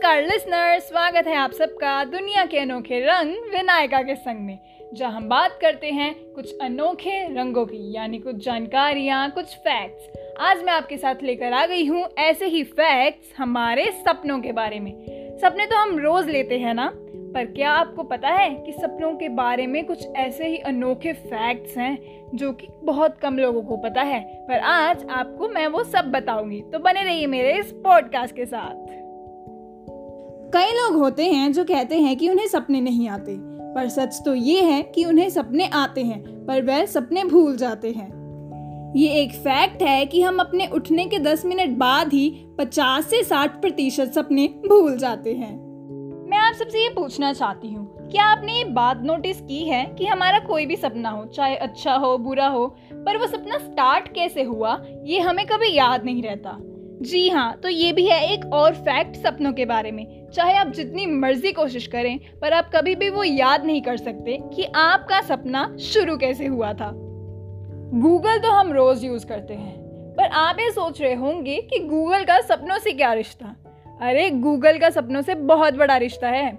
नमस्कार लिसनर स्वागत है आप सबका दुनिया के अनोखे रंग विनायका के संग में, जहाँ हम बात करते हैं कुछ अनोखे रंगों की, यानी कुछ जानकारियाँ, कुछ फैक्ट्स आज मैं आपके साथ लेकर आ गई हूँ ऐसे ही फैक्ट्स हमारे सपनों के बारे में। सपने तो हम रोज लेते हैं ना, पर क्या आपको पता है कि सपनों के बारे में कुछ ऐसे ही अनोखे फैक्ट्स हैं जो कि बहुत कम लोगों को पता है? पर आज आपको मैं वो सब बताऊँगी तो बने रहिए मेरे इस पॉडकास्ट के साथ। कई लोग होते हैं जो कहते हैं कि उन्हें सपने नहीं आते, पर सच तो ये है कि उन्हें सपने आते हैं, पर वह सपने भूल जाते हैं। ये एक फैक्ट है कि हम अपने उठने के 10 मिनट बाद ही 50 से 60 प्रतिशत सपने भूल जाते हैं। मैं आप सबसे ये पूछना चाहती हूँ, क्या आपने ये बात नोटिस की है कि हमारा कोई भी सपना हो, चाहे अच्छा हो, बुरा हो, पर वो सपना स्टार्ट कैसे हुआ, ये हमें कभी याद नहीं रहता? जी हाँ तो ये भी है एक और फैक्ट सपनों के बारे में। चाहे आप जितनी मर्ज़ी कोशिश करें, पर आप कभी भी वो याद नहीं कर सकते कि आपका सपना शुरू कैसे हुआ था। गूगल तो हम रोज यूज़ करते हैं, पर आप ये सोच रहे होंगे कि गूगल का सपनों से क्या रिश्ता? अरे, गूगल का सपनों से बहुत बड़ा रिश्ता है,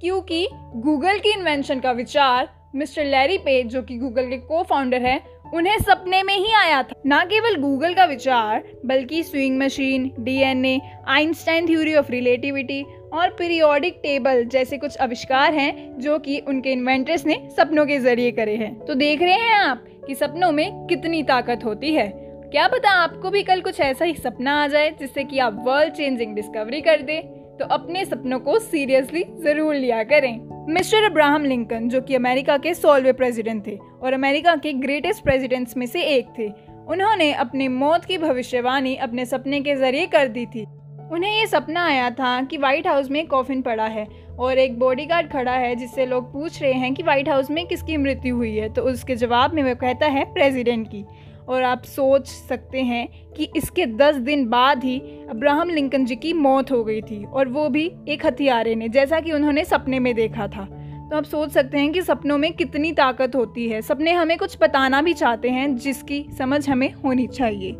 क्योंकि गूगल की इन्वेंशन का विचार मिस्टर लैरी पेज, जो कि गूगल के को फाउंडर हैं, उन्हें सपने में ही आया था। न केवल गूगल का विचार, बल्कि swing machine DNA Einstein theory of relativity और पीरियोडिक टेबल जैसे कुछ आविष्कार हैं, जो कि उनके इन्वेंटर्स ने सपनों के ज़रिए करे हैं। तो देख रहे हैं आप कि सपनों में कितनी ताकत होती है। क्या पता आपको भी कल कुछ ऐसा ही सपना आ जाए, जिससे कि आप वर्ल्ड चेंजिंग डिस्कवरी कर दे। तो अपने सपनों को सीरियसली ज़रूर लिया करें। मिस्टर अब्राहम लिंकन, जो कि अमेरिका के सोलवे प्रेसिडेंट थे और अमेरिका के ग्रेटेस्ट प्रेसिडेंट्स में से एक थे। उन्होंने अपनी मौत की भविष्यवाणी अपने सपने के ज़रिए कर दी थी। उन्हें ये सपना आया था कि व्हाइट हाउस में कॉफिन पड़ा है और एक बॉडीगार्ड खड़ा है जिससे लोग पूछ रहे हैं कि व्हाइट हाउस में किसकी मृत्यु हुई है तो उसके जवाब में वो कहता है प्रेसिडेंट की। और आप सोच सकते हैं कि इसके दस दिन बाद ही अब्राहम लिंकन जी की मौत हो गई थी और वो भी एक हथियारे ने, जैसा कि उन्होंने सपने में देखा था। तो आप सोच सकते हैं कि सपनों में कितनी ताकत होती है। सपने हमें कुछ बताना भी चाहते हैं जिसकी समझ हमें होनी चाहिए।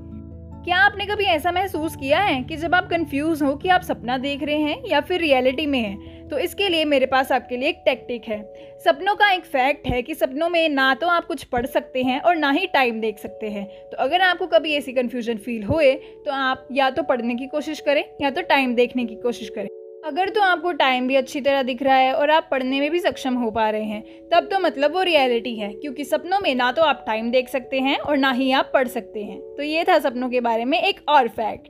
क्या आपने कभी ऐसा महसूस किया है कि जब आप कंफ्यूज हो कि आप सपना देख रहे हैं या फिर रियलिटी में हैं तो इसके लिए मेरे पास आपके लिए एक टेक्टिक है। सपनों का एक फैक्ट है कि सपनों में ना तो आप कुछ पढ़ सकते हैं और ना ही टाइम देख सकते हैं। तो अगर आपको कभी ऐसी कन्फ्यूज़न फील होए तो आप या तो पढ़ने की कोशिश करें या तो टाइम देखने की कोशिश करें। अगर तो आपको टाइम भी अच्छी तरह दिख रहा है और आप पढ़ने में भी सक्षम हो पा रहे हैं, तब तो मतलब वो रियलिटी है, क्योंकि सपनों में ना तो आप टाइम देख सकते हैं और ना ही आप पढ़ सकते हैं। तो ये था सपनों के बारे में एक और फैक्ट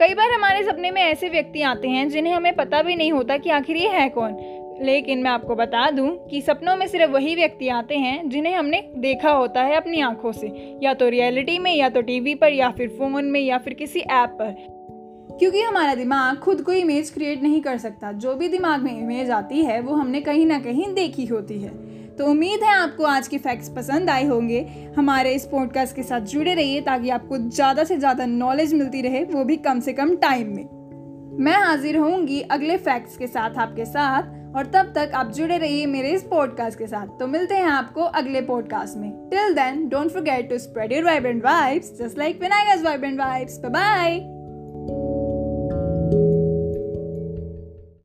कई बार हमारे सपने में ऐसे व्यक्ति आते हैं जिन्हें हमें पता भी नहीं होता कि आखिर ये है कौन। लेकिन मैं आपको बता दूँ कि सपनों में सिर्फ़ वही व्यक्ति आते हैं जिन्हें हमने देखा होता है अपनी आँखों से, या तो रियलिटी में, या तो टीवी पर, या फिर फ़ोन में, या फिर किसी ऐप पर। क्योंकि हमारा दिमाग खुद को इमेज क्रिएट नहीं कर सकता। जो भी दिमाग में इमेज आती है, वो हमने कहीं ना कहीं देखी होती है। तो उम्मीद है आपको आज के फैक्ट्स पसंद आए होंगे। हमारे इस पॉडकास्ट के साथ जुड़े रहिए ताकि आपको ज़्यादा से ज़्यादा नॉलेज मिलती रहे, वो भी कम से कम टाइम में। मैं हाजिर होंगी अगले फैक्ट्स के साथ आपके साथ, और तब तक आप जुड़े रहिए मेरे इस पॉडकास्ट के साथ। तो मिलते हैं आपको अगले पॉडकास्ट में। Till then don't forget to spread your vibrant vibes just like Vinayaka's vibrant vibes bye bye